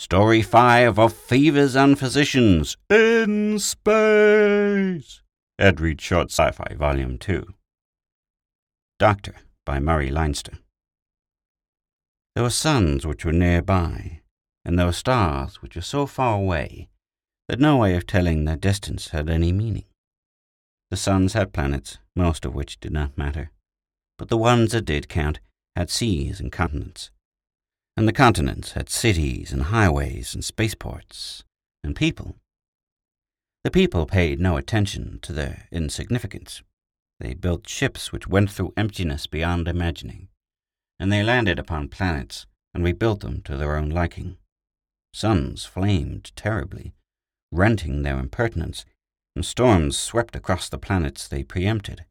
Story 5 of Fevers and Physicians in Space. Ed Reed Short Sci Fi, Volume 2. Doctor by Murray Leinster. There were suns which were nearby, and there were stars which were so far away that no way of telling their distance had any meaning. The suns had planets, most of which did not matter, but the ones that did count had seas and continents and the continents had cities and highways and spaceports and people. The people paid no attention to their insignificance. They built ships which went through emptiness beyond imagining, and they landed upon planets and rebuilt them to their own liking. Suns flamed terribly, renting their impertinence, and storms swept across the planets they preempted.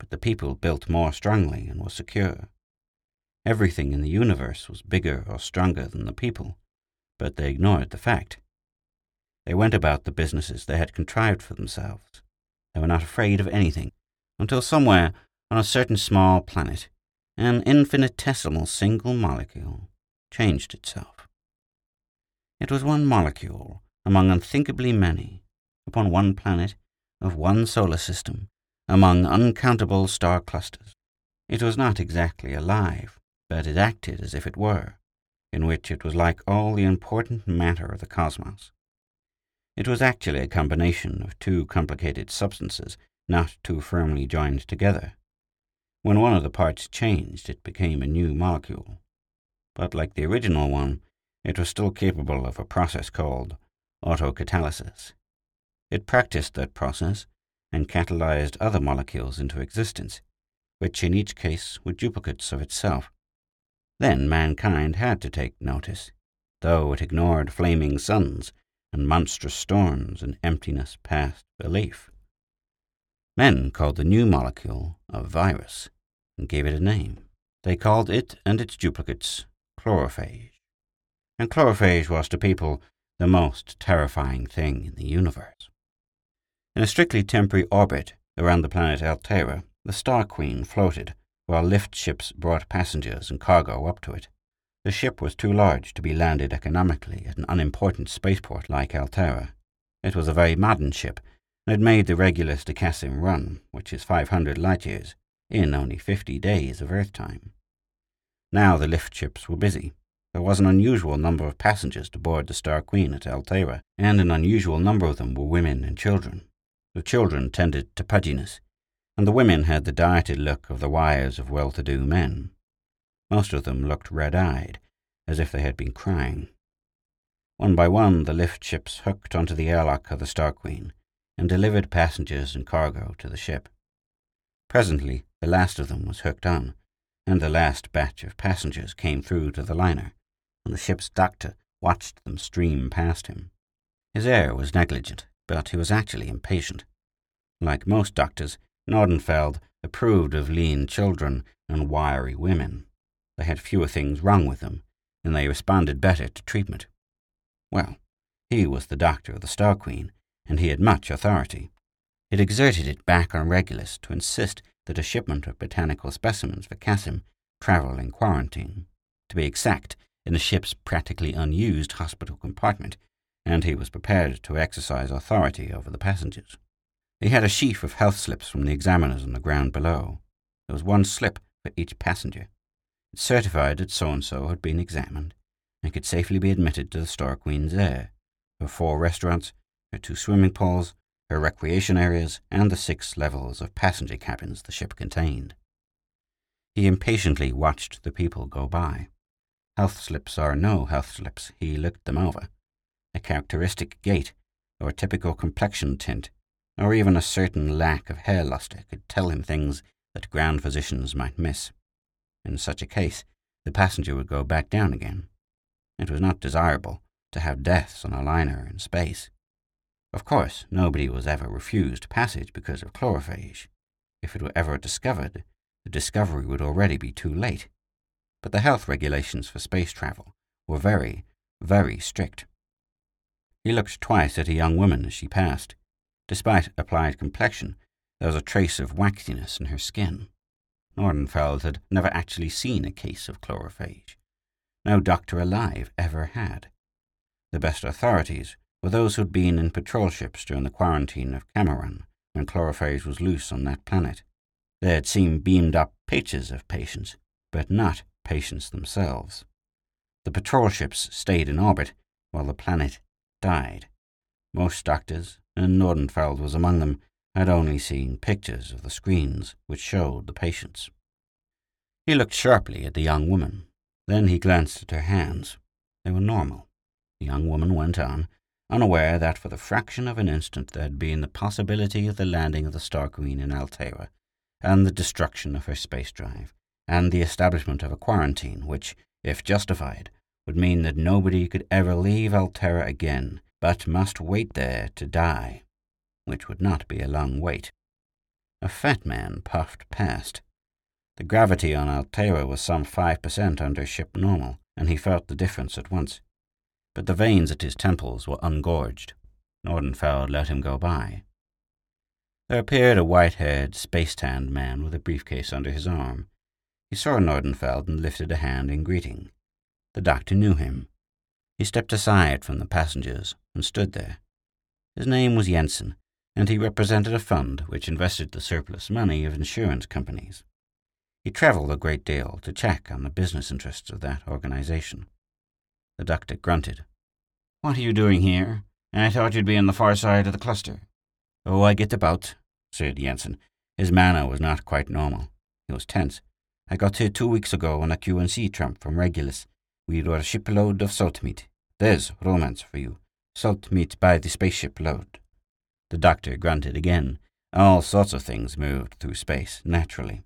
But the people built more strongly and were secure. Everything in the universe was bigger or stronger than the people, but they ignored the fact. They went about the businesses they had contrived for themselves. They were not afraid of anything, until somewhere on a certain small planet, an infinitesimal single molecule changed itself. It was one molecule among unthinkably many, upon one planet of one solar system, among uncountable star clusters. It was not exactly alive, but it acted as if it were, in which it was like all the important matter of the cosmos. It was actually a combination of two complicated substances not too firmly joined together. When one of the parts changed, it became a new molecule. But like the original one, it was still capable of a process called autocatalysis. It practiced that process and catalyzed other molecules into existence, which in each case were duplicates of itself. Then mankind had to take notice, though it ignored flaming suns and monstrous storms and emptiness past belief. Men called the new molecule a virus and gave it a name. They called it and its duplicates chlorophage. And chlorophage was to people the most terrifying thing in the universe. In a strictly temporary orbit around the planet Altera, the Star Queen floated while lift ships brought passengers and cargo up to it. The ship was too large to be landed economically at an unimportant spaceport like Altera. It was a very modern ship, and had made the Regulus to Cassim run, which is 500 light years, in only 50 days of Earth time. Now the lift ships were busy. There was an unusual number of passengers to board the Star Queen at Altera, and an unusual number of them were women and children. The children tended to pudginess, and the women had the dieted look of the wives of well-to-do men. Most of them looked red-eyed, as if they had been crying. One by one, the lift ships hooked onto the airlock of the Star Queen and delivered passengers and cargo to the ship. Presently, the last of them was hooked on, and the last batch of passengers came through to the liner, and the ship's doctor watched them stream past him. His air was negligent, but he was actually impatient. Like most doctors, Nordenfeld approved of lean children and wiry women. They had fewer things wrong with them, and they responded better to treatment. Well, he was the doctor of the Star Queen, and he had much authority. It exerted it back on Regulus to insist that a shipment of botanical specimens for Cassim travel in quarantine, to be exact, in the ship's practically unused hospital compartment, and he was prepared to exercise authority over the passengers. He had a sheaf of health slips from the examiners on the ground below. There was one slip for each passenger. It certified that so-and-so had been examined and could safely be admitted to the Star Queen's air, her four restaurants, her two swimming pools, her recreation areas, and the six levels of passenger cabins the ship contained. He impatiently watched the people go by. Health slips or no health slips, he looked them over. A characteristic gait or a typical complexion tint or even a certain lack of hair luster could tell him things that ground physicians might miss. In such a case, the passenger would go back down again. It was not desirable to have deaths on a liner in space. Of course, nobody was ever refused passage because of chlorophage. If it were ever discovered, the discovery would already be too late. But the health regulations for space travel were very, very strict. He looked twice at a young woman as she passed. Despite applied complexion, there was a trace of waxiness in her skin. Nordenfeld had never actually seen a case of chlorophage. No doctor alive ever had. The best authorities were those who'd been in patrol ships during the quarantine of Cameron when chlorophage was loose on that planet. They had seen beamed up pictures of patients, but not patients themselves. The patrol ships stayed in orbit while the planet died. Most doctors, and Nordenfeld was among them, had only seen pictures of the screens which showed the patients. He looked sharply at the young woman. Then he glanced at her hands. They were normal. The young woman went on, unaware that for the fraction of an instant there had been the possibility of the landing of the Star Queen in Altera, and the destruction of her space drive, and the establishment of a quarantine which, if justified, would mean that nobody could ever leave Altera again, but must wait there to die, which would not be a long wait. A fat man puffed past. The gravity on Altera was some 5% under ship normal, and he felt the difference at once. But the veins at his temples were ungorged. Nordenfeld let him go by. There appeared a white-haired, space-tanned man with a briefcase under his arm. He saw Nordenfeld and lifted a hand in greeting. The doctor knew him. He stepped aside from the passengers and stood there. His name was Jensen, and he represented a fund which invested the surplus money of insurance companies. He traveled a great deal to check on the business interests of that organization. The doctor grunted. What are you doing here? I thought you'd be on the far side of the cluster. Oh, I get about, said Jensen. His manner was not quite normal. He was tense. I got here two weeks ago on a Q&C tramp from Regulus. We were a shipload of salt meat. There's romance for you. Salt meat by the spaceship load. The doctor grunted again. All sorts of things moved through space, naturally.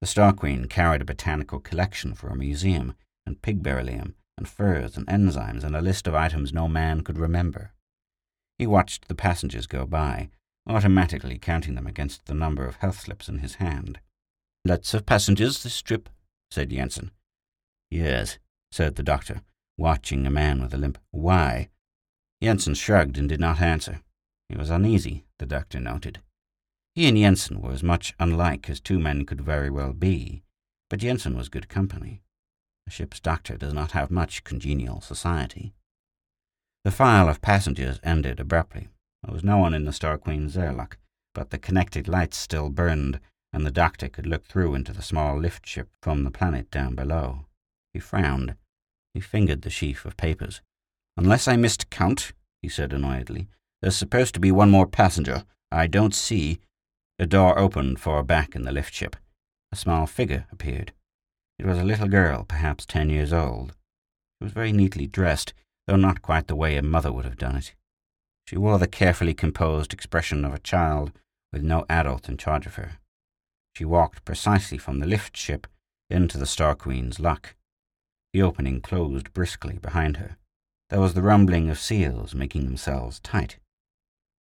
The Star Queen carried a botanical collection for a museum, and pig beryllium, and furs, and enzymes, and a list of items no man could remember. He watched the passengers go by, automatically counting them against the number of health slips in his hand. Lots of passengers this trip, said Jensen. Yes, said the doctor, watching a man with a limp. Why? Jensen shrugged and did not answer. He was uneasy, the doctor noted. He and Jensen were as much unlike as two men could very well be, but Jensen was good company. A ship's doctor does not have much congenial society. The file of passengers ended abruptly. There was no one in the Star Queen's airlock, but the connected lights still burned, and the doctor could look through into the small lift ship from the planet down below. He frowned. He fingered the sheaf of papers. Unless I missed count, he said annoyedly, there's supposed to be one more passenger. I don't see. A door opened far back in the lift ship. A small figure appeared. It was a little girl, perhaps ten years old. She was very neatly dressed, though not quite the way a mother would have done it. She wore the carefully composed expression of a child with no adult in charge of her. She walked precisely from the lift ship into the Star Queen's lock. The opening closed briskly behind her. There was the rumbling of seals making themselves tight.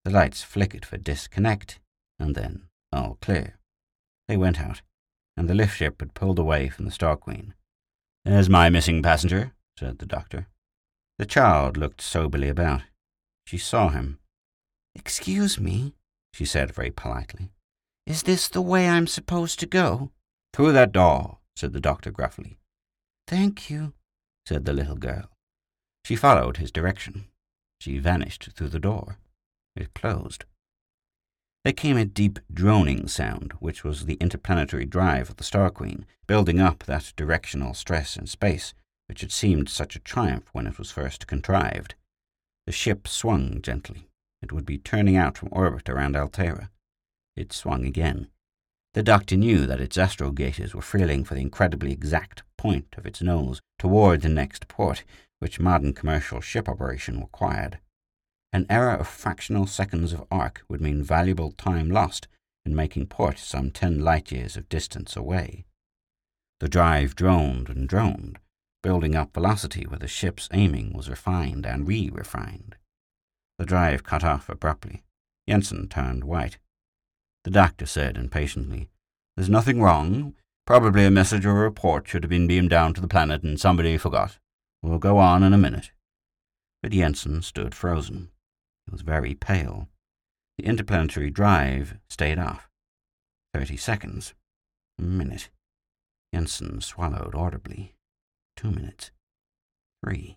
The lights flickered for disconnect, and then all clear. They went out, and the lift ship had pulled away from the Star Queen. There's my missing passenger, said the doctor. The child looked soberly about. She saw him. Excuse me, she said very politely. Is this the way I'm supposed to go? Through that door, said the doctor gruffly. Thank you, said the little girl. She followed his direction. She vanished through the door. It closed. There came a deep droning sound, which was the interplanetary drive of the Star Queen, building up that directional stress in space, which had seemed such a triumph when it was first contrived. The ship swung gently. It would be turning out from orbit around Altera. It swung again. The doctor knew that its astrogators were feeling for the incredibly exact point of its nose toward the next port, which modern commercial ship operation required. An error of fractional seconds of arc would mean valuable time lost in making port some ten light years of distance away. The drive droned and droned, building up velocity where the ship's aiming was refined and re-refined. The drive cut off abruptly. Jensen turned white. The doctor said impatiently, There's nothing wrong. Probably a message or a report should have been beamed down to the planet and somebody forgot. We'll go on in a minute. But Jensen stood frozen. He was very pale. The interplanetary drive stayed off. Thirty seconds. A minute. Jensen swallowed audibly. Two minutes. Three.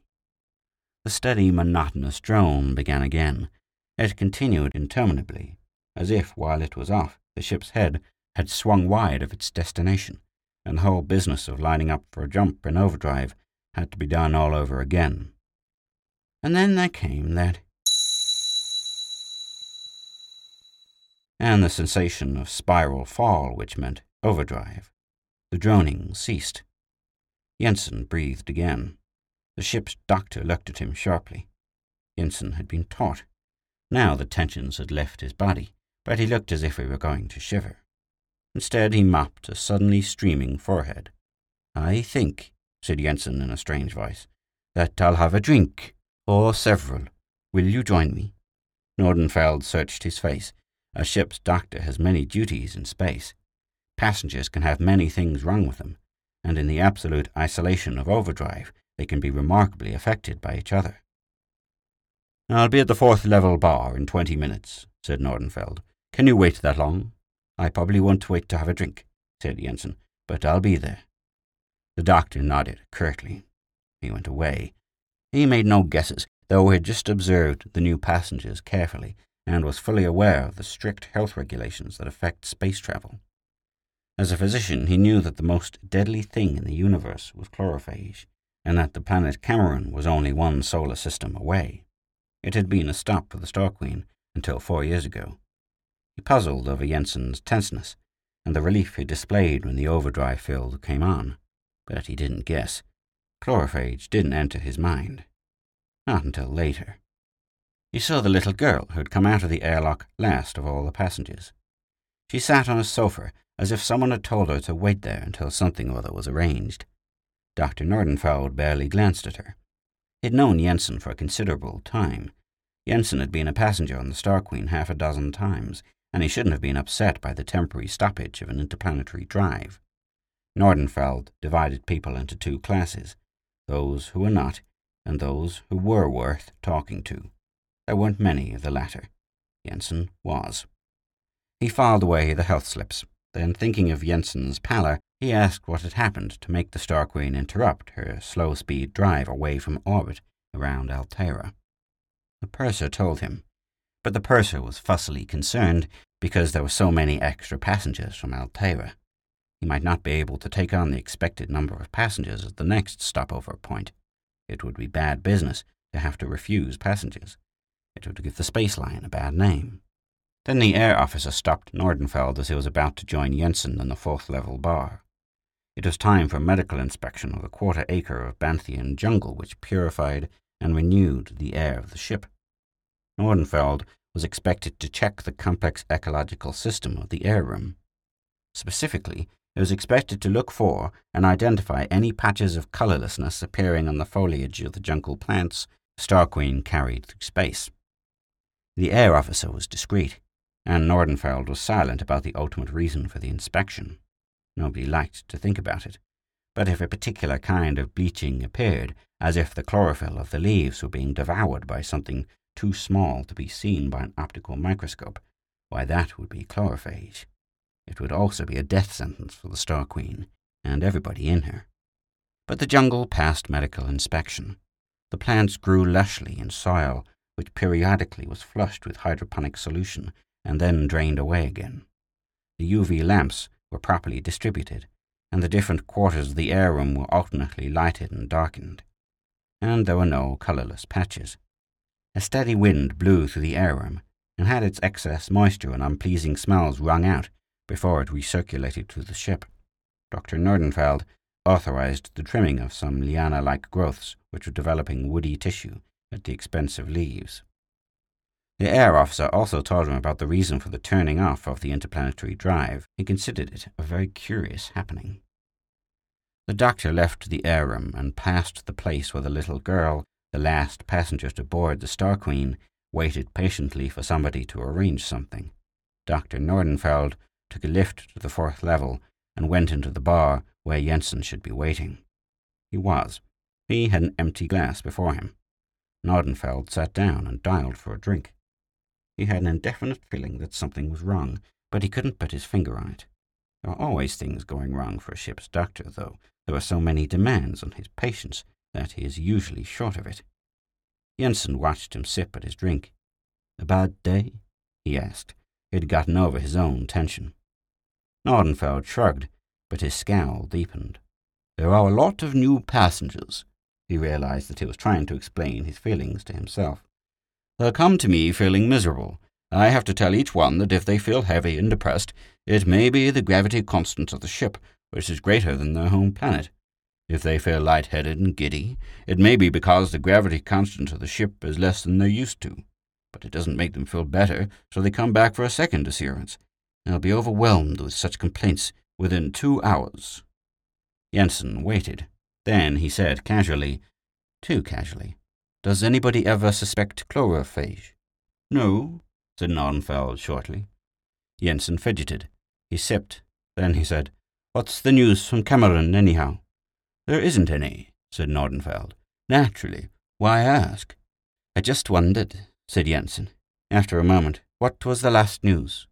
The steady, monotonous drone began again. It continued interminably, as if, while it was off, the ship's head had swung wide of its destination, and the whole business of lining up for a jump in overdrive had to be done all over again. And then there came that and the sensation of spiral fall, which meant overdrive. The droning ceased. Jensen breathed again. The ship's doctor looked at him sharply. Jensen had been taut. Now the tensions had left his body, but he looked as if he were going to shiver. Instead, he mopped a suddenly streaming forehead. I think, said Jensen in a strange voice, that I'll have a drink, or several. Will you join me? Nordenfeld searched his face. A ship's doctor has many duties in space. Passengers can have many things wrong with them, and in the absolute isolation of overdrive, they can be remarkably affected by each other. I'll be at the fourth level bar in twenty minutes, said Nordenfeld. Can you wait that long? I probably won't wait to have a drink, said Jensen, but I'll be there. The doctor nodded curtly. He went away. He made no guesses, though he had just observed the new passengers carefully and was fully aware of the strict health regulations that affect space travel. As a physician, he knew that the most deadly thing in the universe was chlorophage, and that the planet Cameron was only one solar system away. It had been a stop for the Star Queen until four years ago. He puzzled over Jensen's tenseness and the relief he displayed when the overdrive field came on, but he didn't guess. Chlorophage didn't enter his mind. Not until later. He saw the little girl who had come out of the airlock last of all the passengers. She sat on a sofa as if someone had told her to wait there until something or other was arranged. Dr. Nordenfeld barely glanced at her. He had known Jensen for a considerable time. Jensen had been a passenger on the Star Queen half a dozen times, and he shouldn't have been upset by the temporary stoppage of an interplanetary drive. Nordenfeld divided people into two classes those who were not, and those who were worth talking to. There weren't many of the latter. Jensen was. He filed away the health slips. Then, thinking of Jensen's pallor, he asked what had happened to make the Star Queen interrupt her slow speed drive away from orbit around Altair. The purser told him, but the purser was fussily concerned because there were so many extra passengers from Altair. He might not be able to take on the expected number of passengers at the next stopover point. It would be bad business to have to refuse passengers. It would give the space line a bad name. Then the air officer stopped Nordenfeld as he was about to join Jensen in the fourth level bar. It was time for medical inspection of the quarter acre of Banthian jungle which purified and renewed the air of the ship. Nordenfeld was expected to check the complex ecological system of the air room. Specifically, it was expected to look for and identify any patches of colorlessness appearing on the foliage of the jungle plants Star Queen carried through space. The air officer was discreet, and Nordenfeld was silent about the ultimate reason for the inspection. Nobody liked to think about it. But if a particular kind of bleaching appeared, as if the chlorophyll of the leaves were being devoured by something too small to be seen by an optical microscope, why that would be chlorophage. It would also be a death sentence for the Star Queen and everybody in her. But the jungle passed medical inspection. The plants grew lushly in soil which periodically was flushed with hydroponic solution and then drained away again. The UV lamps were properly distributed, and the different quarters of the air room were alternately lighted and darkened. And there were no colorless patches. A steady wind blew through the air room and had its excess moisture and unpleasing smells wrung out before it recirculated to the ship. Dr. Nordenfeld authorized the trimming of some liana like growths which were developing woody tissue at the expense of leaves. The air officer also told him about the reason for the turning off of the interplanetary drive. and considered it a very curious happening. The doctor left the air room and passed the place where the little girl, the last passenger to board the Star Queen, waited patiently for somebody to arrange something. Dr. Nordenfeld took a lift to the fourth level and went into the bar where Jensen should be waiting. He was. He had an empty glass before him. Nordenfeld sat down and dialed for a drink. He had an indefinite feeling that something was wrong, but he couldn't put his finger on it. There are always things going wrong for a ship's doctor, though there are so many demands on his patients that he is usually short of it. Jensen watched him sip at his drink. A bad day? he asked. He had gotten over his own tension. Nordenfeld shrugged, but his scowl deepened. There are a lot of new passengers. He realized that he was trying to explain his feelings to himself. They'll come to me feeling miserable. I have to tell each one that if they feel heavy and depressed, it may be the gravity constant of the ship, which is greater than their home planet. If they feel light-headed and giddy, it may be because the gravity constant of the ship is less than they're used to. But it doesn't make them feel better, so they come back for a second assurance. They'll be overwhelmed with such complaints within two hours. Jensen waited. Then he said casually, too casually, Does anybody ever suspect chlorophage? No, said Nordenfeld shortly. Jensen fidgeted. He sipped. Then he said, What's the news from Cameron, anyhow? There isn't any, said Nordenfeld. Naturally. Why ask? I just wondered, said Jensen. After a moment, what was the last news?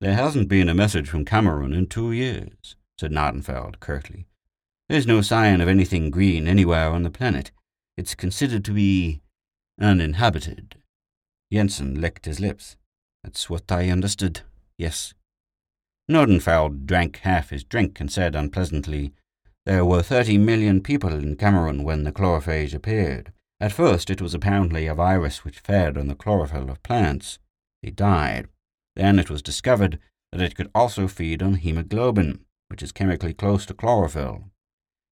There hasn't been a message from Cameron in two years, said Nordenfeld curtly. There's no sign of anything green anywhere on the planet. It's considered to be uninhabited. Jensen licked his lips. That's what I understood. Yes. Nordenfeld drank half his drink and said unpleasantly, There were thirty million people in Cameron when the chlorophage appeared. At first it was apparently a virus which fed on the chlorophyll of plants. They died. Then it was discovered that it could also feed on hemoglobin, which is chemically close to chlorophyll.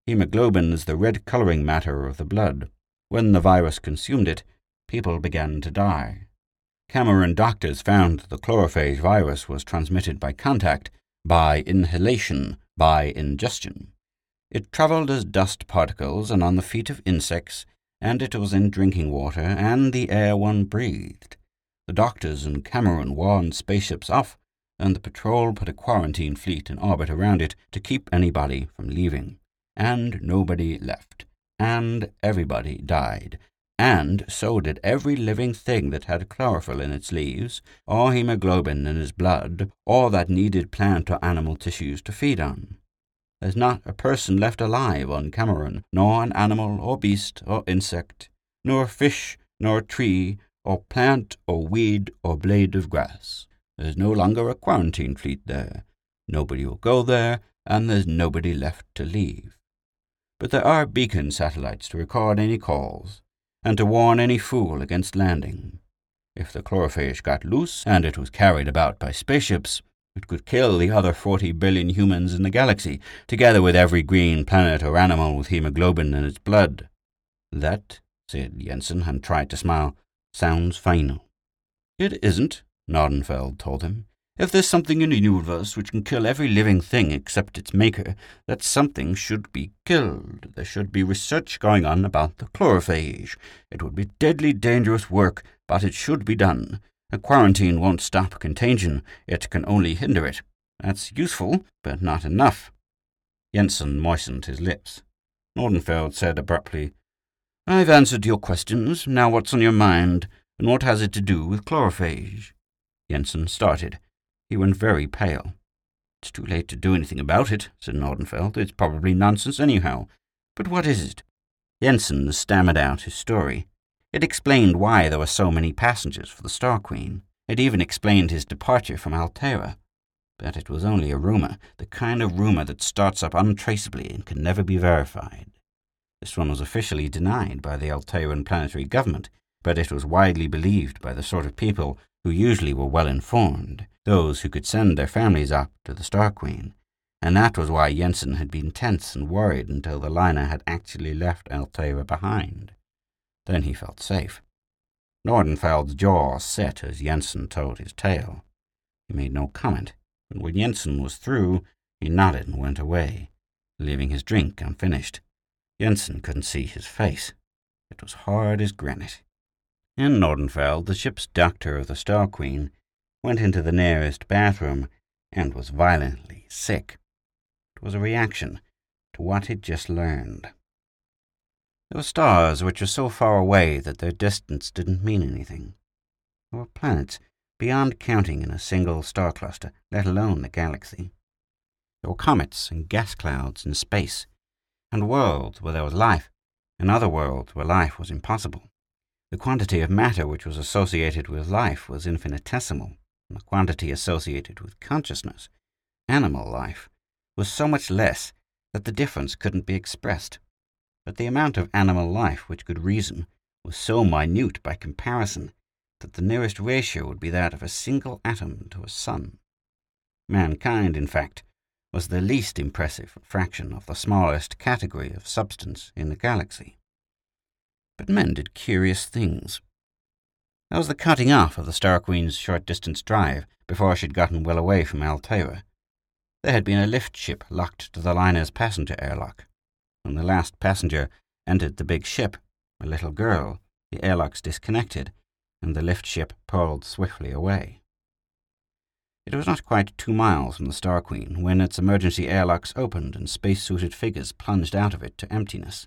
Hemoglobin is the red coloring matter of the blood. When the virus consumed it, people began to die. Cameron doctors found that the chlorophage virus was transmitted by contact, by inhalation, by ingestion. It traveled as dust particles and on the feet of insects, and it was in drinking water and the air one breathed. The doctors and Cameron warned spaceships off, and the patrol put a quarantine fleet in orbit around it to keep anybody from leaving. And nobody left, and everybody died, and so did every living thing that had chlorophyll in its leaves, or hemoglobin in its blood, or that needed plant or animal tissues to feed on. There's not a person left alive on Cameron, nor an animal or beast or insect, nor a fish, nor a tree, or plant, or weed, or blade of grass. There's no longer a quarantine fleet there. Nobody will go there, and there's nobody left to leave but there are beacon satellites to record any calls and to warn any fool against landing. If the chlorophage got loose and it was carried about by spaceships, it could kill the other 40 billion humans in the galaxy, together with every green planet or animal with hemoglobin in its blood. That, said Jensen, and tried to smile, sounds final. It isn't, Nordenfeld told him. If there's something in the universe which can kill every living thing except its maker, that something should be killed. There should be research going on about the chlorophage. It would be deadly dangerous work, but it should be done. A quarantine won't stop contagion, it can only hinder it. That's useful, but not enough. Jensen moistened his lips. Nordenfeld said abruptly, I've answered your questions. Now what's on your mind, and what has it to do with chlorophage? Jensen started. He went very pale. It's too late to do anything about it, said Nordenfeld. It's probably nonsense anyhow. But what is it? Jensen stammered out his story. It explained why there were so many passengers for the Star Queen. It even explained his departure from Altair. But it was only a rumor, the kind of rumor that starts up untraceably and can never be verified. This one was officially denied by the Altairan planetary government, but it was widely believed by the sort of people who usually were well informed, those who could send their families up to the Star Queen, and that was why Jensen had been tense and worried until the liner had actually left Altair behind. Then he felt safe. Nordenfeld's jaw set as Jensen told his tale. He made no comment, but when Jensen was through, he nodded and went away, leaving his drink unfinished. Jensen couldn't see his face. It was hard as granite. In Nordenfeld, the ship's doctor of the Star Queen went into the nearest bathroom and was violently sick. It was a reaction to what he'd just learned. There were stars which were so far away that their distance didn't mean anything. There were planets beyond counting in a single star cluster, let alone the galaxy. There were comets and gas clouds in space, and worlds where there was life, and other worlds where life was impossible. The quantity of matter which was associated with life was infinitesimal, and the quantity associated with consciousness, animal life, was so much less that the difference couldn't be expressed. But the amount of animal life which could reason was so minute by comparison that the nearest ratio would be that of a single atom to a sun. Mankind, in fact, was the least impressive fraction of the smallest category of substance in the galaxy. But men did curious things. There was the cutting off of the Star Queen's short distance drive before she'd gotten well away from Altair. There had been a lift ship locked to the liner's passenger airlock. When the last passenger entered the big ship, a little girl, the airlocks disconnected, and the lift ship pulled swiftly away. It was not quite two miles from the Star Queen when its emergency airlocks opened and space-suited figures plunged out of it to emptiness.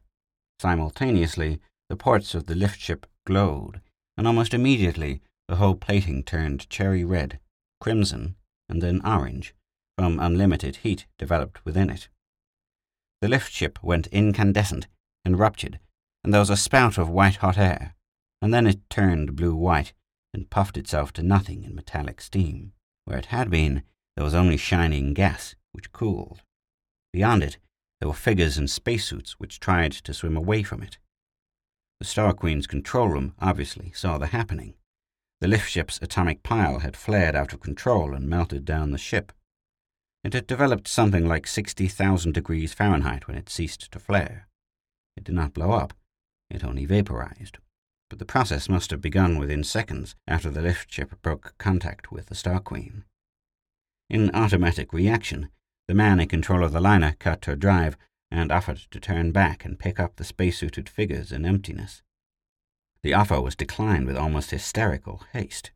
Simultaneously, the ports of the lift ship glowed, and almost immediately the whole plating turned cherry red, crimson, and then orange, from unlimited heat developed within it. The lift ship went incandescent and ruptured, and there was a spout of white-hot air, and then it turned blue-white and puffed itself to nothing in metallic steam. Where it had been, there was only shining gas, which cooled. Beyond it, there were figures in spacesuits which tried to swim away from it. The Star Queen's control room obviously saw the happening. The lift ship's atomic pile had flared out of control and melted down the ship. It had developed something like 60,000 degrees Fahrenheit when it ceased to flare. It did not blow up, it only vaporized but the process must have begun within seconds after the lift ship broke contact with the Star Queen. In automatic reaction, the man in control of the liner cut her drive and offered to turn back and pick up the spacesuited figures in emptiness. The offer was declined with almost hysterical haste.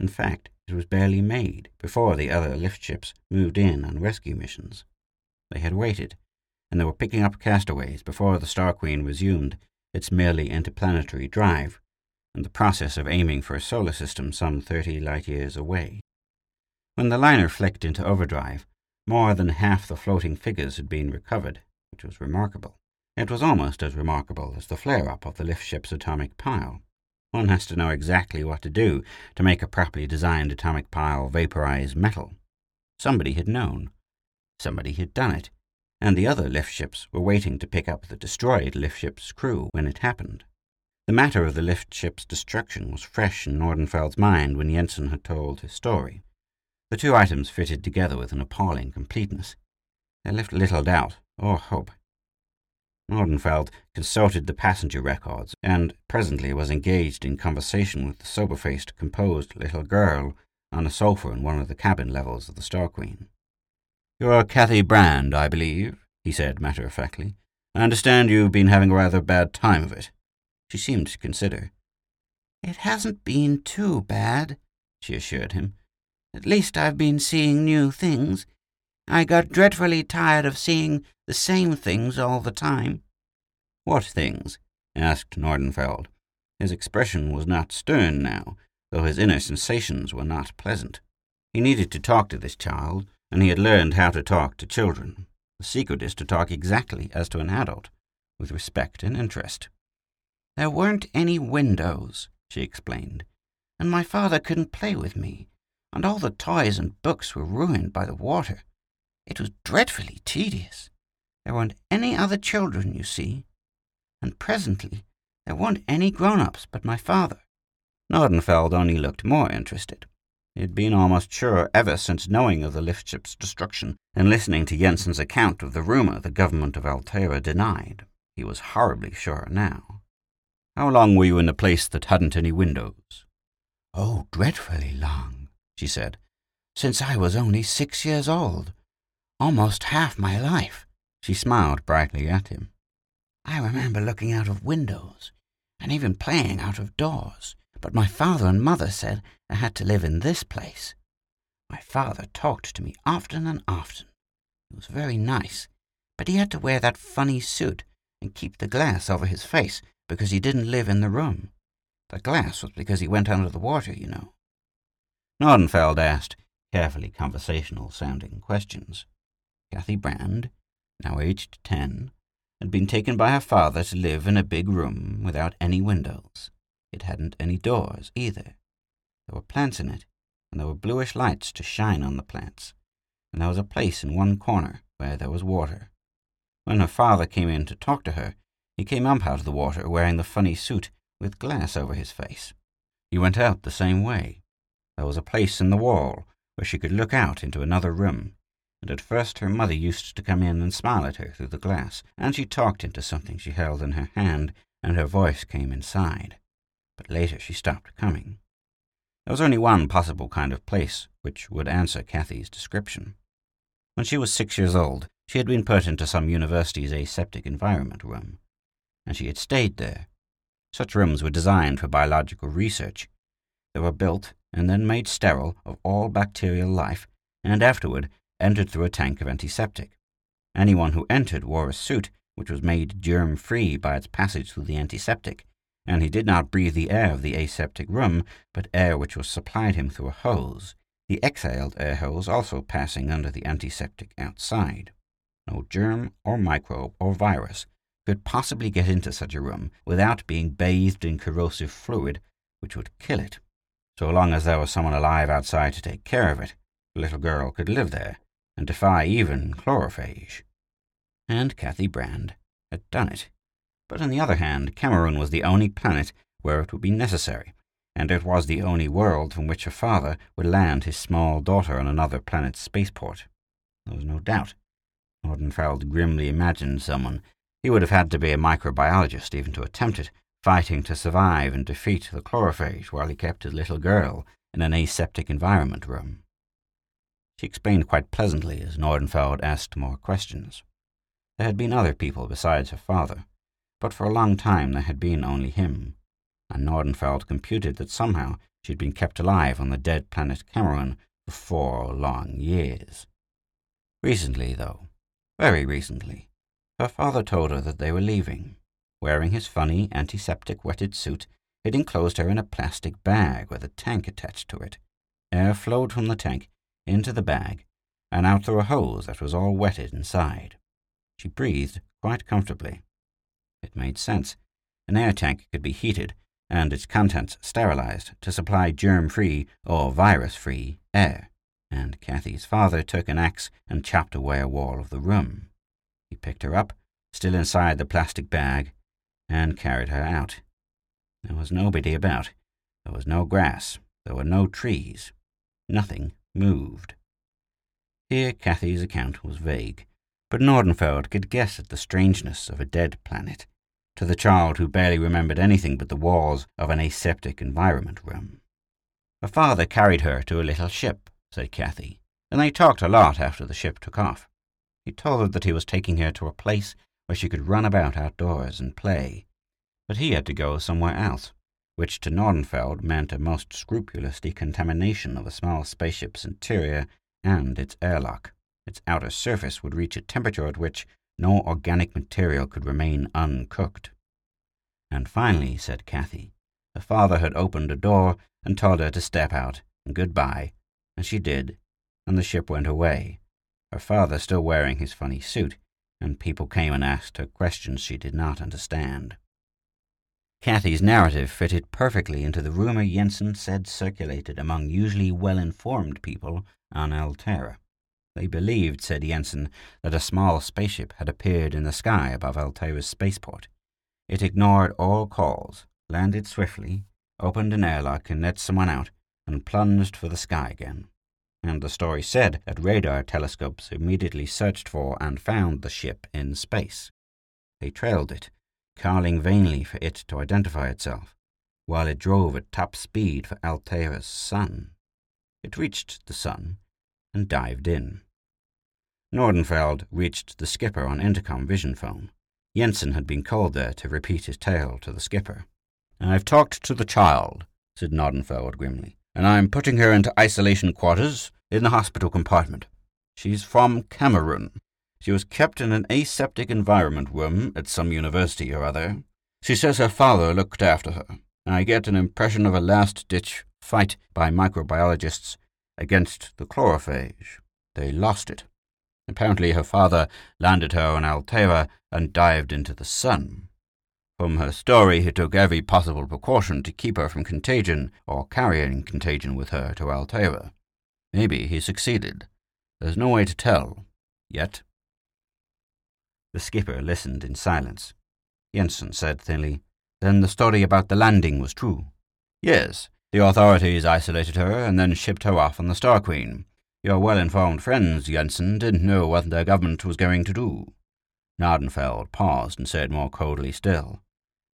In fact, it was barely made before the other lift ships moved in on rescue missions. They had waited, and they were picking up castaways before the Star Queen resumed its merely interplanetary drive, and the process of aiming for a solar system some 30 light years away. When the liner flicked into overdrive, more than half the floating figures had been recovered, which was remarkable. It was almost as remarkable as the flare-up of the lift ship's atomic pile. One has to know exactly what to do to make a properly designed atomic pile vaporize metal. Somebody had known. Somebody had done it, and the other lift ships were waiting to pick up the destroyed lift ship's crew when it happened. The matter of the lift ship's destruction was fresh in Nordenfeld's mind when Jensen had told his story. The two items fitted together with an appalling completeness. They left little doubt or hope. Nordenfeld consulted the passenger records and presently was engaged in conversation with the sober-faced, composed little girl on a sofa in one of the cabin levels of the Star Queen. You're Kathy Brand, I believe, he said matter-of-factly. I understand you've been having a rather bad time of it. She seemed to consider. It hasn't been too bad, she assured him. At least I've been seeing new things. I got dreadfully tired of seeing the same things all the time. What things? asked Nordenfeld. His expression was not stern now, though his inner sensations were not pleasant. He needed to talk to this child, and he had learned how to talk to children. The secret is to talk exactly as to an adult, with respect and interest. There weren't any windows, she explained, and my father couldn't play with me, and all the toys and books were ruined by the water. It was dreadfully tedious. There weren't any other children, you see, and presently there weren't any grown-ups but my father. Nordenfeld only looked more interested. He had been almost sure ever since knowing of the lift ship's destruction and listening to Jensen's account of the rumor the government of Altair denied. He was horribly sure now. How long were you in a place that hadn't any windows? Oh, dreadfully long, she said, since I was only six years old. Almost half my life. She smiled brightly at him. I remember looking out of windows, and even playing out of doors, but my father and mother said I had to live in this place. My father talked to me often and often. It was very nice, but he had to wear that funny suit and keep the glass over his face because he didn't live in the room. The glass was because he went under the water, you know. Nordenfeld asked carefully conversational sounding questions. Kathy Brand, now aged ten, had been taken by her father to live in a big room without any windows. It hadn't any doors either. There were plants in it, and there were bluish lights to shine on the plants, and there was a place in one corner where there was water. When her father came in to talk to her, he came up out of the water wearing the funny suit with glass over his face. He went out the same way. There was a place in the wall where she could look out into another room, and at first her mother used to come in and smile at her through the glass, and she talked into something she held in her hand, and her voice came inside. But later she stopped coming. There was only one possible kind of place which would answer Kathy's description. When she was six years old, she had been put into some university's aseptic environment room, and she had stayed there. Such rooms were designed for biological research. They were built and then made sterile of all bacterial life, and afterward entered through a tank of antiseptic. Anyone who entered wore a suit which was made germ free by its passage through the antiseptic, and he did not breathe the air of the aseptic room, but air which was supplied him through a hose, the exhaled air hose also passing under the antiseptic outside. No germ or microbe or virus could possibly get into such a room without being bathed in corrosive fluid which would kill it. So long as there was someone alive outside to take care of it, the little girl could live there and defy even chlorophage. And Kathy Brand had done it. But on the other hand, Cameroon was the only planet where it would be necessary, and it was the only world from which her father would land his small daughter on another planet's spaceport. There was no doubt. Nordenfeld grimly imagined someone. He would have had to be a microbiologist even to attempt it, fighting to survive and defeat the chlorophage while he kept his little girl in an aseptic environment room. She explained quite pleasantly as Nordenfeld asked more questions. There had been other people besides her father, but for a long time there had been only him, and Nordenfeld computed that somehow she had been kept alive on the dead planet Cameron for four long years. Recently, though, very recently, her father told her that they were leaving. Wearing his funny antiseptic wetted suit, it enclosed her in a plastic bag with a tank attached to it. Air flowed from the tank into the bag and out through a hose that was all wetted inside. She breathed quite comfortably. It made sense. An air tank could be heated and its contents sterilized to supply germ-free or virus-free air, and Kathy's father took an axe and chopped away a wall of the room. He picked her up, still inside the plastic bag, and carried her out. There was nobody about. There was no grass. There were no trees. Nothing moved. Here Kathy's account was vague, but Nordenfeld could guess at the strangeness of a dead planet to the child who barely remembered anything but the walls of an aseptic environment room. Her father carried her to a little ship, said Kathy, and they talked a lot after the ship took off. He told her that he was taking her to a place where she could run about outdoors and play, but he had to go somewhere else, which to Nordenfeld meant a most scrupulous decontamination of the small spaceship's interior and its airlock. Its outer surface would reach a temperature at which no organic material could remain uncooked. And finally, said Kathy, her father had opened a door and told her to step out and goodbye, and she did, and the ship went away, her father still wearing his funny suit, and people came and asked her questions she did not understand. Kathy's narrative fitted perfectly into the rumor Jensen said circulated among usually well-informed people on Altera. They believed, said Jensen, that a small spaceship had appeared in the sky above Altera's spaceport. It ignored all calls, landed swiftly, opened an airlock and let someone out, and plunged for the sky again. And the story said that radar telescopes immediately searched for and found the ship in space. They trailed it, calling vainly for it to identify itself, while it drove at top speed for Altera's sun. It reached the sun and dived in. Nordenfeld reached the skipper on intercom vision phone. Jensen had been called there to repeat his tale to the skipper. I've talked to the child, said Nordenfeld grimly, and I'm putting her into isolation quarters in the hospital compartment. She's from Cameroon. She was kept in an aseptic environment room at some university or other. She says her father looked after her. I get an impression of a last-ditch fight by microbiologists against the chlorophage. They lost it. Apparently her father landed her on Altera and dived into the sun. From her story, he took every possible precaution to keep her from contagion or carrying contagion with her to Altera. Maybe he succeeded. There's no way to tell. Yet. The skipper listened in silence. Jensen said thinly, Then the story about the landing was true? Yes. The authorities isolated her and then shipped her off on the Star Queen. Your well-informed friends, Jensen, didn't know what their government was going to do. Nordenfeld paused and said more coldly still,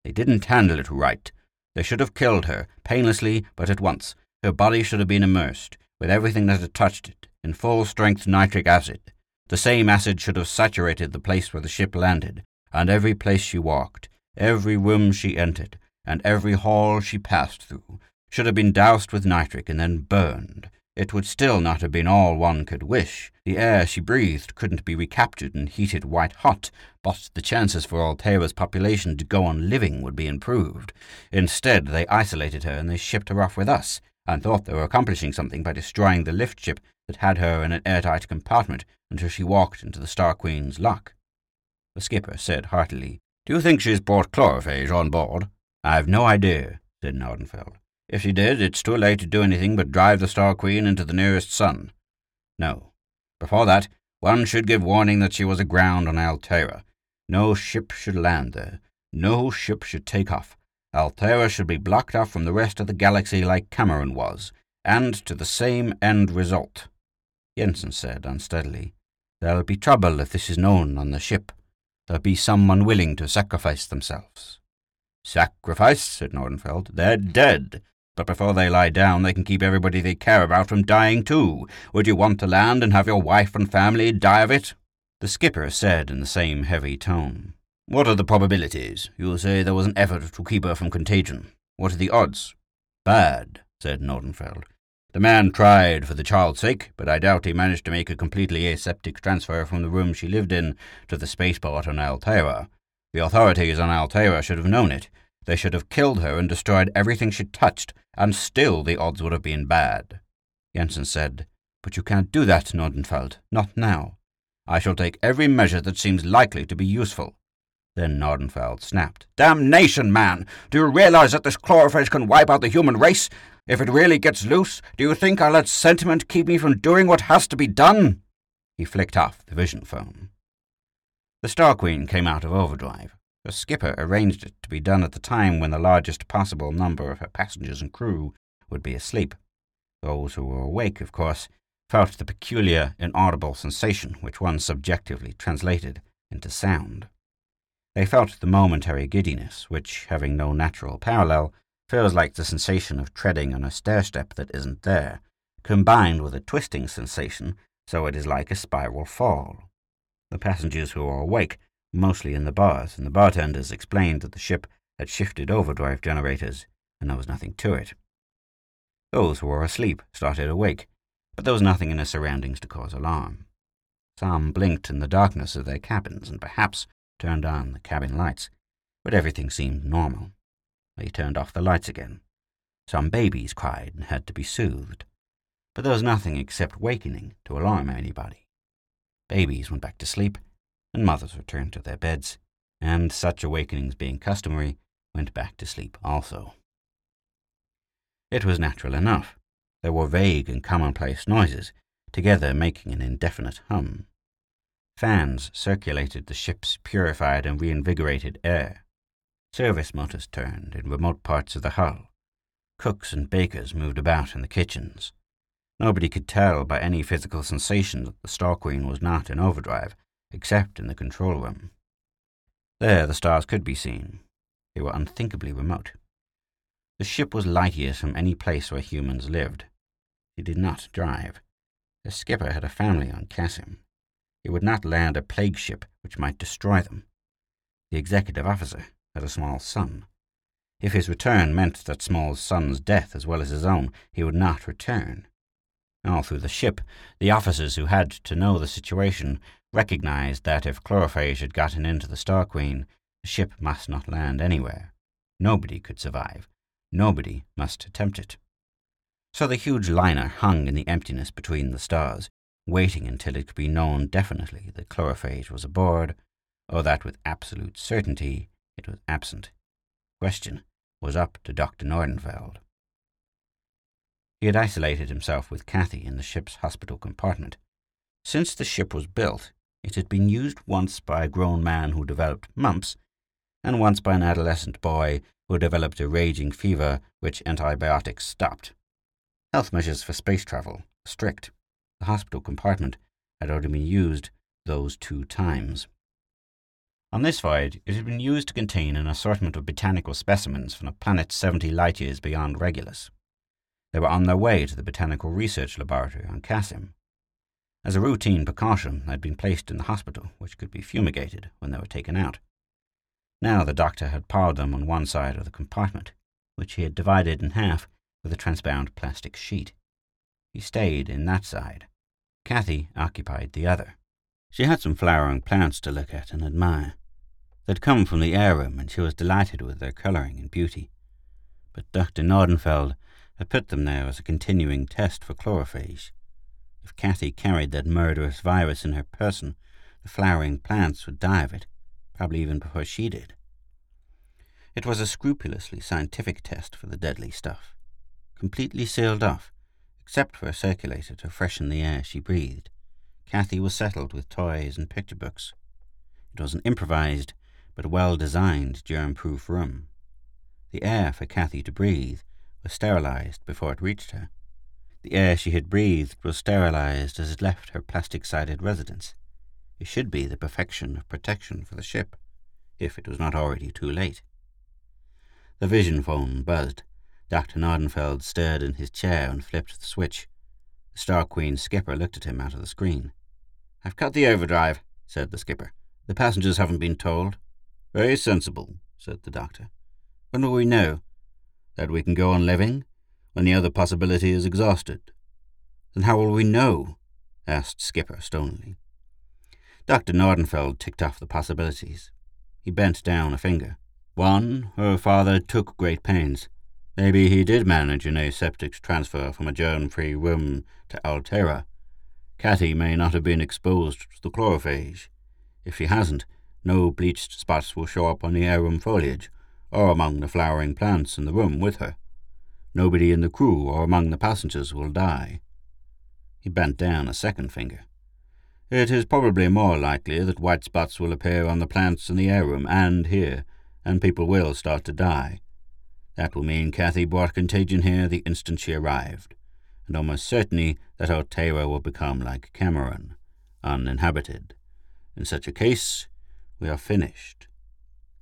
they didn't handle it right. They should have killed her, painlessly but at once. Her body should have been immersed, with everything that had touched it, in full strength nitric acid. The same acid should have saturated the place where the ship landed, and every place she walked, every room she entered, and every hall she passed through, should have been doused with nitric and then burned, it would still not have been all one could wish. The air she breathed couldn't be recaptured and heated white hot, but the chances for Altera's population to go on living would be improved. Instead, they isolated her and they shipped her off with us, and thought they were accomplishing something by destroying the lift ship that had her in an airtight compartment until she walked into the Star Queen's lock. The skipper said heartily, Do you think she's brought chlorophage on board? I've no idea, said Nordenfeld. If she did, it's too late to do anything but drive the Star Queen into the nearest sun. No. Before that, one should give warning that she was aground on Altera. No ship should land there. No ship should take off. Altera should be blocked off from the rest of the galaxy like Cameron was, and to the same end result. Jensen said unsteadily, There'll be trouble if this is known on the ship. There'll be some unwilling to sacrifice themselves. Sacrifice? said Nordenfeld. They're dead. But before they lie down, they can keep everybody they care about from dying too. Would you want to land and have your wife and family die of it? The skipper said in the same heavy tone. What are the probabilities? You say there was an effort to keep her from contagion. What are the odds? Bad, said Nordenfeld. The man tried for the child's sake, but I doubt he managed to make a completely aseptic transfer from the room she lived in to the spaceport on Altera. The authorities on Altera should have known it. They should have killed her and destroyed everything she touched, and still the odds would have been bad. Jensen said, But you can't do that, Nordenfeld. Not now. I shall take every measure that seems likely to be useful. Then Nordenfeld snapped. Damnation, man! Do you realize that this chlorophage can wipe out the human race? If it really gets loose, do you think I'll let sentiment keep me from doing what has to be done? He flicked off the vision phone. The Star Queen came out of overdrive. The skipper arranged it to be done at the time when the largest possible number of her passengers and crew would be asleep. Those who were awake, of course, felt the peculiar, inaudible sensation which one subjectively translated into sound. They felt the momentary giddiness, which, having no natural parallel, feels like the sensation of treading on a stair step that isn't there, combined with a twisting sensation, so it is like a spiral fall. The passengers who were awake mostly in the bars, and the bartenders explained that the ship had shifted overdrive generators, and there was nothing to it. Those who were asleep started awake, but there was nothing in their surroundings to cause alarm. Some blinked in the darkness of their cabins and perhaps turned on the cabin lights, but everything seemed normal. They turned off the lights again. Some babies cried and had to be soothed, but there was nothing except wakening to alarm anybody. Babies went back to sleep, and mothers returned to their beds, and such awakenings being customary, went back to sleep also. It was natural enough. There were vague and commonplace noises, together making an indefinite hum. Fans circulated the ship's purified and reinvigorated air. Service motors turned in remote parts of the hull. Cooks and bakers moved about in the kitchens. Nobody could tell by any physical sensation that the Star Queen was not in overdrive, except in the control room. There the stars could be seen. They were unthinkably remote. The ship was light years from any place where humans lived. He did not drive. The skipper had a family on Cassim. He would not land a plague ship which might destroy them. The executive officer had a small son. If his return meant that small son's death as well as his own, he would not return. All through the ship, the officers who had to know the situation recognized that if Chlorophage had gotten into the Star Queen, the ship must not land anywhere. Nobody could survive. Nobody must attempt it. So the huge liner hung in the emptiness between the stars, waiting until it could be known definitely that Chlorophage was aboard, or that with absolute certainty it was absent. question was up to Dr. Nordenfeld. He had isolated himself with Kathy in the ship's hospital compartment. Since the ship was built, it had been used once by a grown man who developed mumps, and once by an adolescent boy who developed a raging fever which antibiotics stopped. Health measures for space travel were strict. The hospital compartment had already been used those two times. On this voyage, it had been used to contain an assortment of botanical specimens from a planet 70 light years beyond Regulus. They were on their way to the Botanical Research Laboratory on Cassim. As a routine precaution, they had been placed in the hospital, which could be fumigated when they were taken out. Now the doctor had piled them on one side of the compartment, which he had divided in half with a transparent plastic sheet. He stayed in that side. Kathy occupied the other. She had some flowering plants to look at and admire. They'd come from the air room, and she was delighted with their colouring and beauty. But Dr. Nordenfeld had put them there as a continuing test for chlorophage. If Kathy carried that murderous virus in her person, the flowering plants would die of it, probably even before she did. It was a scrupulously scientific test for the deadly stuff, completely sealed off, except for a circulator to freshen the air she breathed. Kathy was settled with toys and picture books. It was an improvised but well designed germ proof room. The air for Kathy to breathe was sterilized before it reached her. The air she had breathed was sterilized as it left her plastic sided residence. It should be the perfection of protection for the ship, if it was not already too late. The vision phone buzzed. Dr. Nordenfeld stirred in his chair and flipped the switch. The Star Queen's skipper looked at him out of the screen. I've cut the overdrive, said the skipper. The passengers haven't been told. Very sensible, said the doctor. When will we know? That we can go on living? When the other possibility is exhausted? Then how will we know? asked Skipper stonily. Dr. Nordenfeld ticked off the possibilities. He bent down a finger. One, her father took great pains. Maybe he did manage an aseptic transfer from a germ-free room to Altera. Kathy may not have been exposed to the chlorophage. If she hasn't, no bleached spots will show up on the air room foliage, or among the flowering plants in the room with her. Nobody in the crew or among the passengers will die. He bent down a second finger. It is probably more likely that white spots will appear on the plants in the air room and here, and people will start to die. That will mean Kathy brought contagion here the instant she arrived and almost certainly that Altera will become like Cameron, uninhabited. In such a case, we are finished.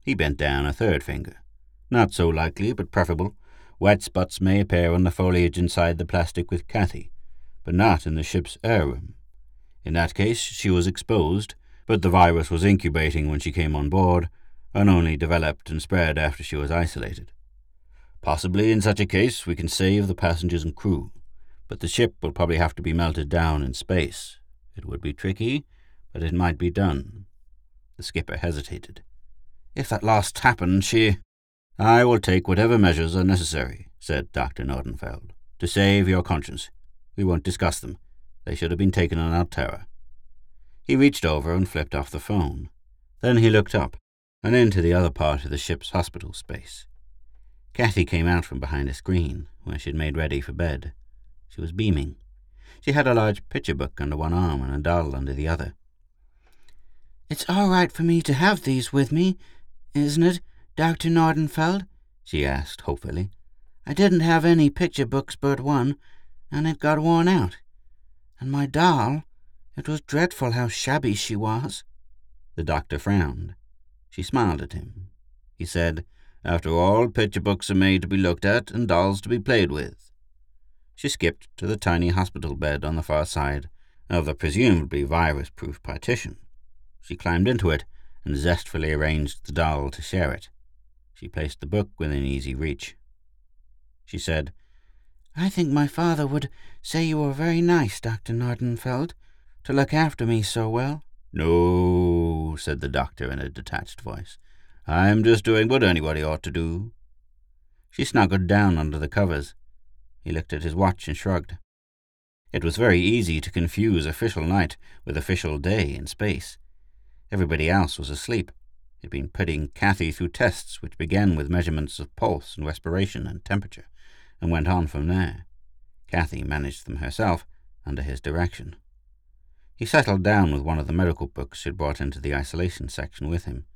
He bent down a third finger. Not so likely, but preferable. White spots may appear on the foliage inside the plastic with Kathy, but not in the ship's air room. In that case, she was exposed, but the virus was incubating when she came on board, and only developed and spread after she was isolated. Possibly, in such a case, we can save the passengers and crew but the ship will probably have to be melted down in space. It would be tricky, but it might be done. The skipper hesitated. If that last happened, she... I will take whatever measures are necessary, said Dr. Nordenfeld, to save your conscience. We won't discuss them. They should have been taken on Altera. He reached over and flipped off the phone. Then he looked up and into the other part of the ship's hospital space. Kathy came out from behind a screen, where she had made ready for bed. She was beaming. She had a large picture book under one arm and a doll under the other. It's all right for me to have these with me, isn't it, Dr. Nordenfeld? she asked hopefully. I didn't have any picture books but one, and it got worn out. And my doll, it was dreadful how shabby she was. The doctor frowned. She smiled at him. He said, After all, picture books are made to be looked at and dolls to be played with. She skipped to the tiny hospital bed on the far side of the presumably virus proof partition. She climbed into it and zestfully arranged the doll to share it. She placed the book within easy reach. She said, I think my father would say you were very nice, Dr. Nordenfeld, to look after me so well. No, said the doctor in a detached voice. I'm just doing what anybody ought to do. She snuggled down under the covers. He looked at his watch and shrugged. It was very easy to confuse official night with official day in space. Everybody else was asleep. He'd been putting Kathy through tests which began with measurements of pulse and respiration and temperature, and went on from there. Kathy managed them herself under his direction. He settled down with one of the medical books he'd brought into the isolation section with him.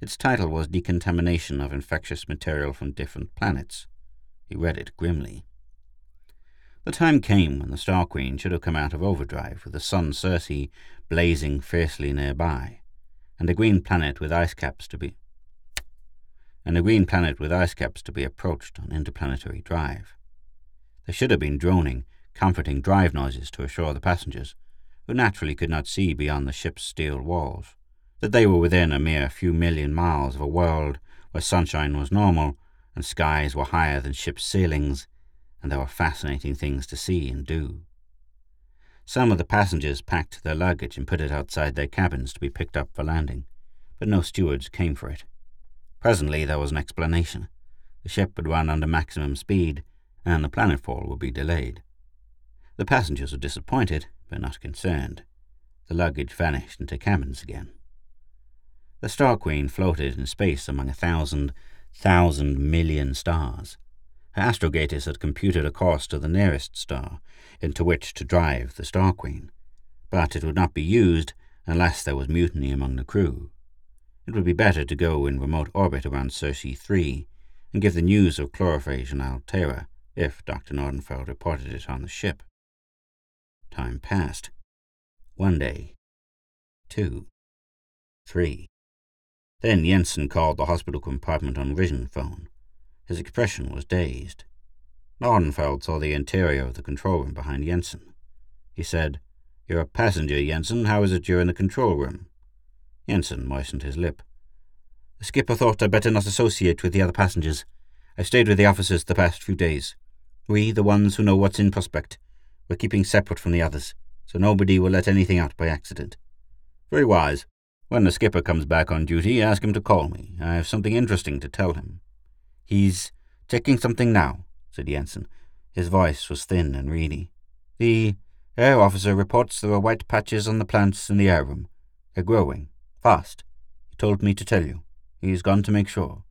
Its title was Decontamination of Infectious Material from Different Planets. He read it grimly. The time came when the Star Queen should have come out of overdrive with the sun Circe blazing fiercely nearby, and a green planet with ice caps to be and a green planet with ice caps to be approached on interplanetary drive. There should have been droning, comforting drive noises to assure the passengers, who naturally could not see beyond the ship's steel walls, that they were within a mere few million miles of a world where sunshine was normal and skies were higher than ship's ceilings and there were fascinating things to see and do. Some of the passengers packed their luggage and put it outside their cabins to be picked up for landing, but no stewards came for it. Presently there was an explanation. The ship would run under maximum speed, and the planetfall would be delayed. The passengers were disappointed, but not concerned. The luggage vanished into cabins again. The Star Queen floated in space among a thousand, thousand million stars. Astrogator had computed a course to the nearest star into which to drive the Star Queen, but it would not be used unless there was mutiny among the crew. It would be better to go in remote orbit around Circe 3 and give the news of chlorophage and Altera if Dr. Nordenfeld reported it on the ship. Time passed. One day. Two. Three. Then Jensen called the hospital compartment on vision phone. His expression was dazed. Nordenfeld saw the interior of the control room behind Jensen. He said, You're a passenger, Jensen. How is it you're in the control room? Jensen moistened his lip. The skipper thought I'd better not associate with the other passengers. I've stayed with the officers the past few days. We, the ones who know what's in prospect, we're keeping separate from the others, so nobody will let anything out by accident. Very wise. When the skipper comes back on duty, ask him to call me. I have something interesting to tell him. He's checking something now, said Jensen. His voice was thin and reedy. The air officer reports there are white patches on the plants in the air room. They're growing. Fast. He told me to tell you. He's gone to make sure.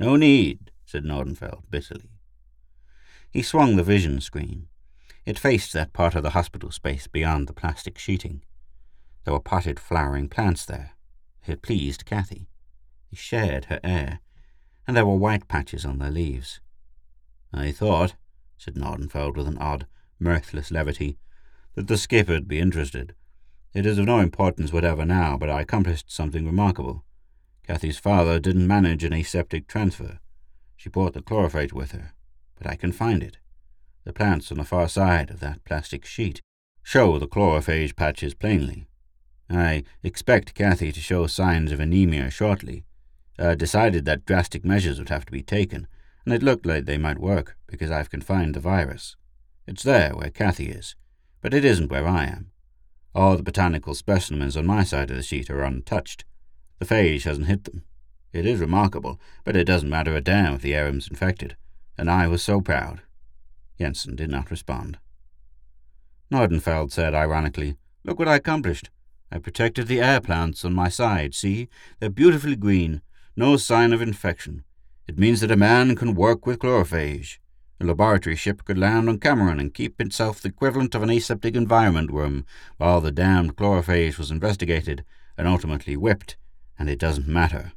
No need, said Nordenfeld bitterly. He swung the vision screen. It faced that part of the hospital space beyond the plastic sheeting. There were potted flowering plants there. It pleased Kathy. He shared her air and there were white patches on their leaves. I thought, said Nordenfeld with an odd, mirthless levity, that the skipper'd be interested. It is of no importance whatever now, but I accomplished something remarkable. Kathy's father didn't manage an aseptic transfer. She brought the chlorophage with her, but I can find it. The plants on the far side of that plastic sheet show the chlorophage patches plainly. I expect Kathy to show signs of anemia shortly, uh, decided that drastic measures would have to be taken, and it looked like they might work because I've confined the virus. It's there where Kathy is, but it isn't where I am. All the botanical specimens on my side of the sheet are untouched. The phage hasn't hit them. It is remarkable, but it doesn't matter a damn if the air room's infected, and I was so proud. Jensen did not respond. Nordenfeld said ironically, Look what I accomplished. I protected the air plants on my side, see? They're beautifully green, no sign of infection. It means that a man can work with chlorophage. A laboratory ship could land on Cameron and keep itself the equivalent of an aseptic environment room while the damned chlorophage was investigated and ultimately whipped, and it doesn't matter.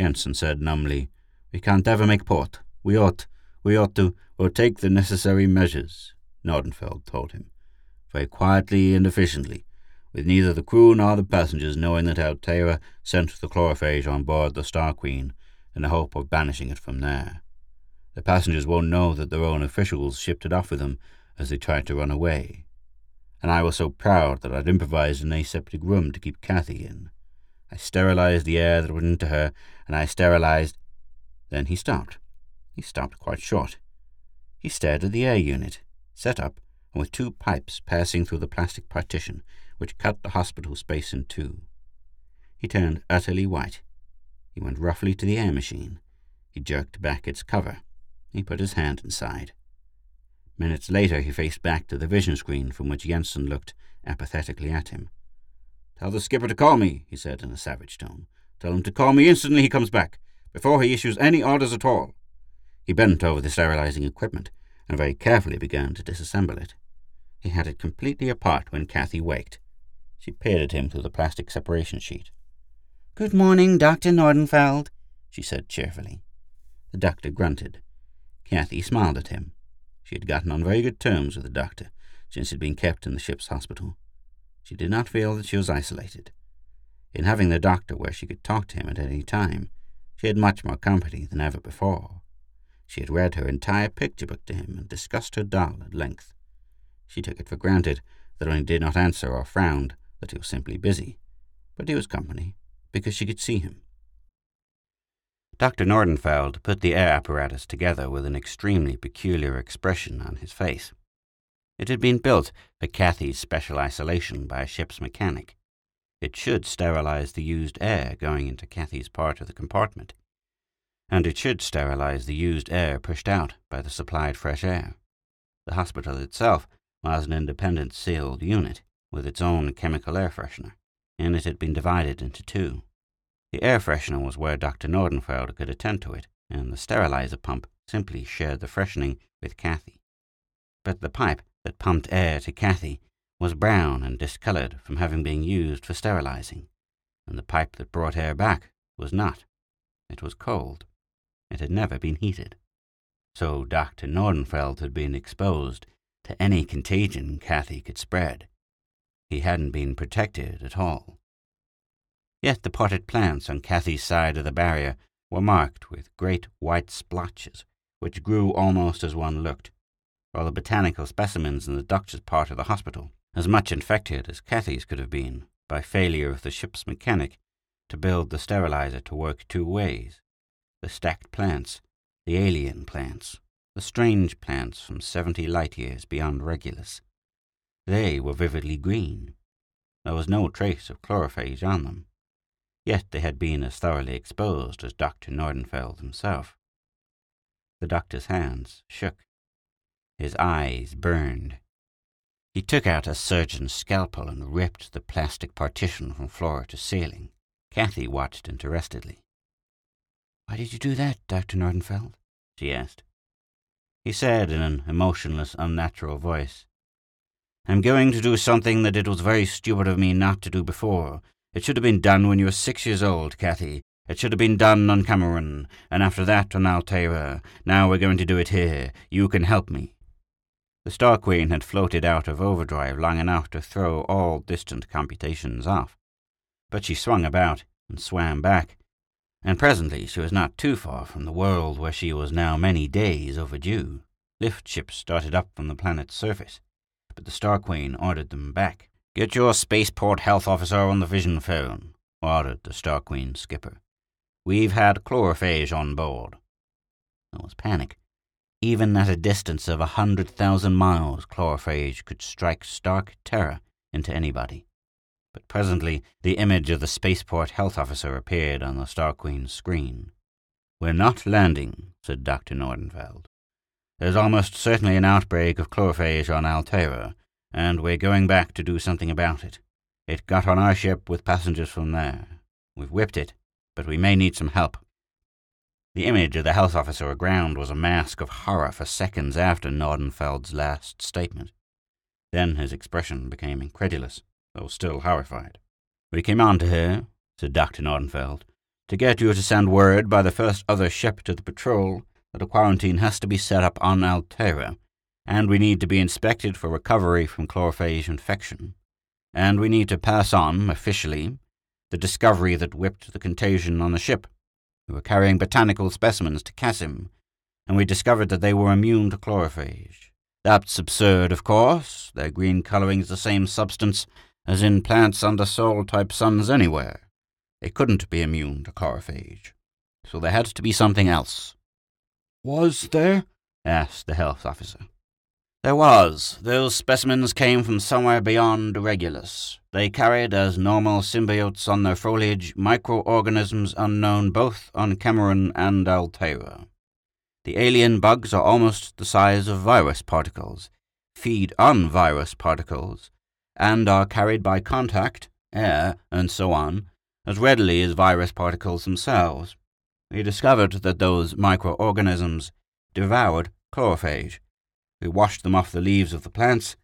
Jensen said numbly, We can't ever make port. We ought, we ought to, or take the necessary measures, Nordenfeld told him, very quietly and efficiently, with neither the crew nor the passengers knowing that Altera sent the chlorophage on board the Star Queen in the hope of banishing it from there. The passengers won't know that their own officials shipped it off with them as they tried to run away. And I was so proud that I'd improvised an aseptic room to keep Kathy in. I sterilized the air that went into her, and I sterilized. Then he stopped. He stopped quite short. He stared at the air unit, set up, and with two pipes passing through the plastic partition, which cut the hospital space in two. He turned utterly white. He went roughly to the air machine. He jerked back its cover. He put his hand inside. Minutes later, he faced back to the vision screen from which Jensen looked apathetically at him. Tell the skipper to call me, he said in a savage tone. Tell him to call me instantly he comes back, before he issues any orders at all. He bent over the sterilizing equipment and very carefully began to disassemble it. He had it completely apart when Kathy waked. She peered at him through the plastic separation sheet. Good morning, Dr. Nordenfeld, she said cheerfully. The doctor grunted. Kathy smiled at him. She had gotten on very good terms with the doctor since he had been kept in the ship's hospital. She did not feel that she was isolated. In having the doctor where she could talk to him at any time, she had much more company than ever before. She had read her entire picture book to him and discussed her doll at length. She took it for granted that when he did not answer or frowned, that he was simply busy, but he was company because she could see him. Dr. Nordenfeld put the air apparatus together with an extremely peculiar expression on his face. It had been built for Kathy's special isolation by a ship's mechanic. It should sterilize the used air going into Kathy's part of the compartment, and it should sterilize the used air pushed out by the supplied fresh air. The hospital itself was an independent sealed unit with its own chemical air freshener, and it had been divided into two. The air freshener was where Dr. Nordenfeld could attend to it, and the sterilizer pump simply shared the freshening with Kathy. But the pipe that pumped air to Kathy was brown and discolored from having been used for sterilizing, and the pipe that brought air back was not. It was cold. It had never been heated. So Dr. Nordenfeld had been exposed to any contagion Kathy could spread. He hadn't been protected at all. Yet the potted plants on Kathy's side of the barrier were marked with great white splotches, which grew almost as one looked, while the botanical specimens in the doctor's part of the hospital, as much infected as Kathy's could have been by failure of the ship's mechanic to build the sterilizer to work two ways the stacked plants, the alien plants, the strange plants from seventy light years beyond Regulus. They were vividly green. There was no trace of chlorophage on them. Yet they had been as thoroughly exposed as Dr. Nordenfeld himself. The doctor's hands shook. His eyes burned. He took out a surgeon's scalpel and ripped the plastic partition from floor to ceiling. Kathy watched interestedly. Why did you do that, Dr. Nordenfeld? she asked. He said in an emotionless, unnatural voice, I'm going to do something that it was very stupid of me not to do before. It should have been done when you were six years old, Kathy. It should have been done on Cameron, and after that on Altair. Now we're going to do it here. You can help me. The Star Queen had floated out of overdrive long enough to throw all distant computations off. But she swung about and swam back, and presently she was not too far from the world where she was now many days overdue. Lift ships started up from the planet's surface, but the Star Queen ordered them back. Get your spaceport health officer on the vision phone, ordered the Star Queen's skipper. We've had chlorophage on board. There was panic. Even at a distance of a hundred thousand miles, chlorophage could strike stark terror into anybody. But presently the image of the spaceport health officer appeared on the Star Queen's screen. We're not landing, said Dr. Nordenfeld. There's almost certainly an outbreak of chlorophage on Altair, and we're going back to do something about it. It got on our ship with passengers from there. We've whipped it, but we may need some help. The image of the health officer aground was a mask of horror for seconds after Nordenfeld's last statement. Then his expression became incredulous, though still horrified. We came on to her, said Dr. Nordenfeld, to get you to send word by the first other ship to the patrol that a quarantine has to be set up on Altair, and we need to be inspected for recovery from chlorophage infection, and we need to pass on, officially, the discovery that whipped the contagion on the ship. We were carrying botanical specimens to Cassim, and we discovered that they were immune to chlorophage. That's absurd, of course. Their green coloring is the same substance as in plants under sol-type suns anywhere. They couldn't be immune to chlorophage. So there had to be something else. Was there? asked the health officer. There was. Those specimens came from somewhere beyond Regulus. They carried, as normal symbiotes on their foliage, microorganisms unknown both on Cameron and Altair. The alien bugs are almost the size of virus particles, feed on virus particles, and are carried by contact, air, and so on, as readily as virus particles themselves. We discovered that those microorganisms devoured chlorophage. We washed them off the leaves of the plants,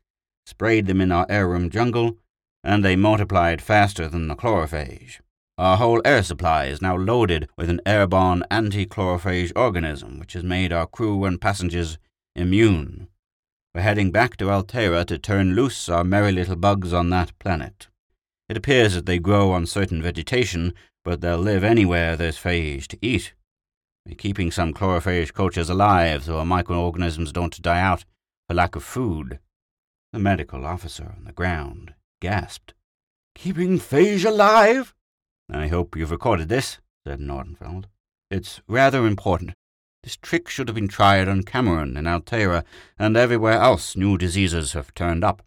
sprayed them in our air room jungle, and they multiplied faster than the chlorophage. Our whole air supply is now loaded with an airborne anti-chlorophage organism which has made our crew and passengers immune. We're heading back to Altera to turn loose our merry little bugs on that planet. It appears that they grow on certain vegetation, but they'll live anywhere there's phage to eat. Keeping some chlorophage cultures alive so our microorganisms don't die out for lack of food. The medical officer on the ground gasped. Keeping phage alive? I hope you've recorded this, said Nordenfeld. It's rather important. This trick should have been tried on Cameron and Altera, and everywhere else new diseases have turned up.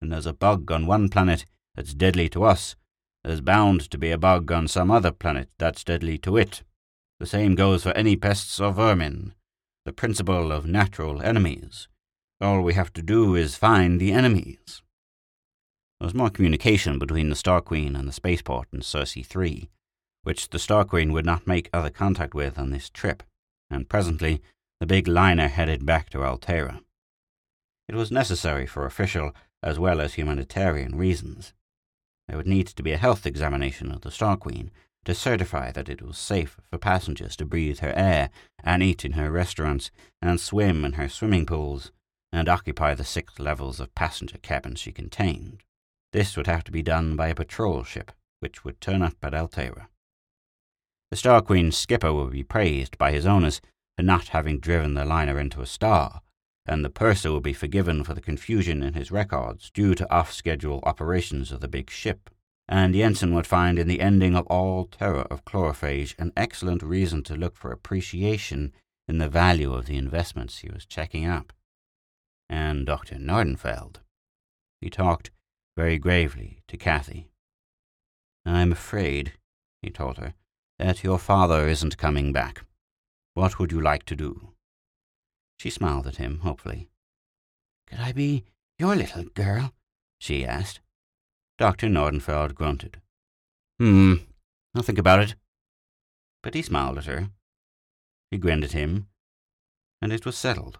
And there's a bug on one planet that's deadly to us. There's bound to be a bug on some other planet that's deadly to it. The same goes for any pests or vermin. The principle of natural enemies. All we have to do is find the enemies. There was more communication between the Star Queen and the spaceport in Circe 3, which the Star Queen would not make other contact with on this trip and presently the big liner headed back to Altera. It was necessary for official as well as humanitarian reasons. There would need to be a health examination of the Star Queen to certify that it was safe for passengers to breathe her air and eat in her restaurants and swim in her swimming pools and occupy the six levels of passenger cabins she contained. This would have to be done by a patrol ship, which would turn up at Altera. The Star Queen's skipper would be praised by his owners for not having driven the liner into a star, and the purser would be forgiven for the confusion in his records due to off schedule operations of the big ship. And Jensen would find in the ending of all terror of chlorophage an excellent reason to look for appreciation in the value of the investments he was checking up. And Dr. Nordenfeld. He talked very gravely to Kathy. I'm afraid, he told her, that your father isn't coming back. What would you like to do? She smiled at him hopefully. Could I be your little girl? she asked. Dr. Nordenfeld grunted. Hmm, I'll think about it. But he smiled at her. He grinned at him, and it was settled.